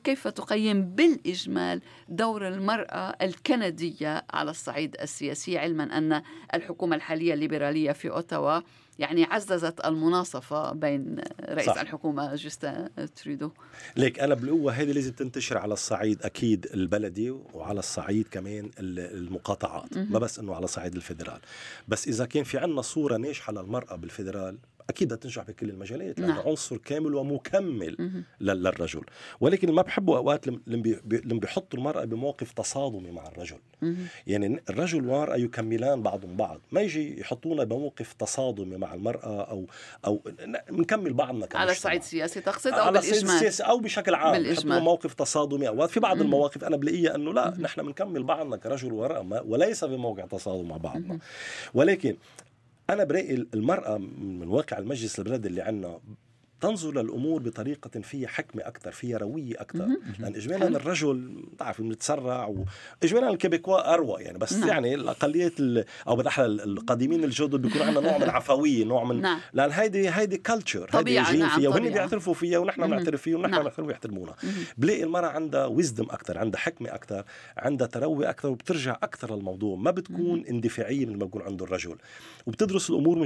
Speaker 1: كيف تقيم بالإجمال دور المرأة الكندية على الصعيد السياسي؟ علما أن الحكومة الحالية الليبرالية في أوتاوا يعني عززت المناصفة بين رئيس صح. الحكومة جوستن تريدو
Speaker 6: ليك أنا بالقوة هذه لازم تنتشر على الصعيد أكيد البلدي وعلى الصعيد كمان المقاطعات ما بس أنه على صعيد الفيدرال. بس إذا كان في عنا صورة ناجحة للمرأة بالفيدرال أكيد تنجح بكل المجالات لأنه نعم. عنصر كامل ومكمل للرجل. ولكن ما بحبوا أوقات لما بيحطوا المرأة بموقف تصادمي مع الرجل. يعني الرجل والمراه يكملان بعضهم بعض. ما يجي يحطونا بموقف تصادمي مع المرأة أو أو نكمل بعضنا
Speaker 1: كمجتمع. على الصعيد السياسي تقصد أو على
Speaker 6: بالإجمال؟ السياسي أو بشكل عام. بالإجمال. موقف تصادمي أوقات. في بعض المواقف أنا بلاقيها إنه لا نحن بنكمل بعضنا كرجل ومراه وليس بموقع تصادم مع بعضنا. ولكن أنا برأيي المرأة من واقع المجلس البلد اللي عندنا تنظر للأمور بطريقة فيها حكمه أكثر فيها رويه أكثر لأن اجمالا الرجل بتعرف بنتسرع واجمالا الكيبيكوا أروى يعني. بس نعم. يعني الأقليات أو بالاحرى القديمين الجدد بيكون عندنا نوع من *laughs* العفوية نوع من نعم. لأن هيدي هيدي كلتشر هيدي جين نعم فيها وهن بيعترفوا فيها ونحن بنعترف فيها ونحن نعم. بنعترف ويحترمونا. بلاقي المرأة عندها ويزدم أكثر عندها حكمة أكثر عندها تروي أكثر وبترجع أكثر للموضوع. ما بتكون اندفاعية مثل ما بيكون عنده الرجل. وبتدرس الأمور من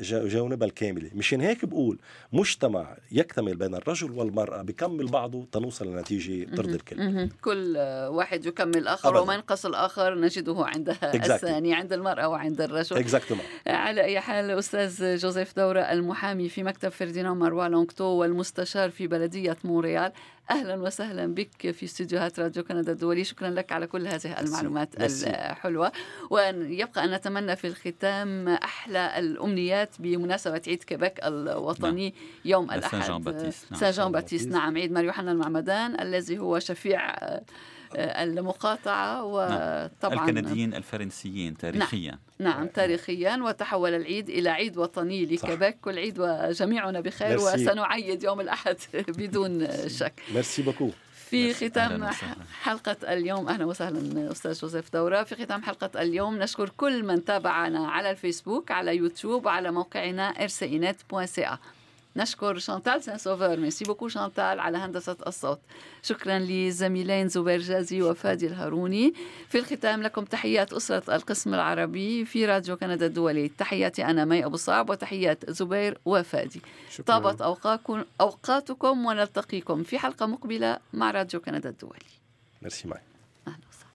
Speaker 6: جوانبها الكاملة. مشان هيك بقول مجتمع يكتمل بين الرجل والمرأة بكمل بعضه تنوصل لنتيجه ترضي الكل
Speaker 1: كل واحد يكمل الآخر وما ينقص الآخر نجده عند exactly. الثاني عند المرأة وعند الرجل.
Speaker 6: Exactly.
Speaker 1: على أي حال أستاذ جوزيف دورة المحامي في مكتب فرديناند مروان لونغتو والمستشار في بلدية مونريال. أهلا وسهلا بك في استديوهات راديو كندا الدولي. شكرا لك على كل هذه المعلومات الحلوة. ويبقى أن نتمنى في الختام أحلى الأمنيات بمناسبة عيد كيبك الوطني نعم. يوم الاحد
Speaker 3: Saint-Jean-Baptiste
Speaker 1: نعم. Saint-Jean-Baptiste نعم عيد مار يوحنا المعمدان الذي هو شفيع المقاطعة نعم.
Speaker 3: وطبعا الكنديين الفرنسيين تاريخيا.
Speaker 1: نعم, نعم تاريخيا وتحول العيد إلى عيد وطني لكيبك كل عيد وجميعنا بخير مرسي. وسنعيد يوم الأحد *laughs* بدون شك.
Speaker 6: merci beaucoup.
Speaker 1: في ختام حلقة اليوم. أهلا وسهلا أستاذ جوزيف دورة. في ختام حلقة اليوم نشكر كل من تابعنا على الفيسبوك على يوتيوب وعلى موقعنا rcinet.ca نشكر شانتال سان سوفر merci beaucoup شانتال على هندسة الصوت. شكرا للزميلين زبير جازي وفادي الهاروني. في الختام لكم تحيات أسرة القسم العربي في راديو كندا الدولي. تحياتي أنا مي أبو صعب وتحيات زبير وفادي. شكرا. طابت أوقاتكم ونلتقيكم في حلقة مقبلة مع راديو كندا الدولي.
Speaker 6: ميرسي معي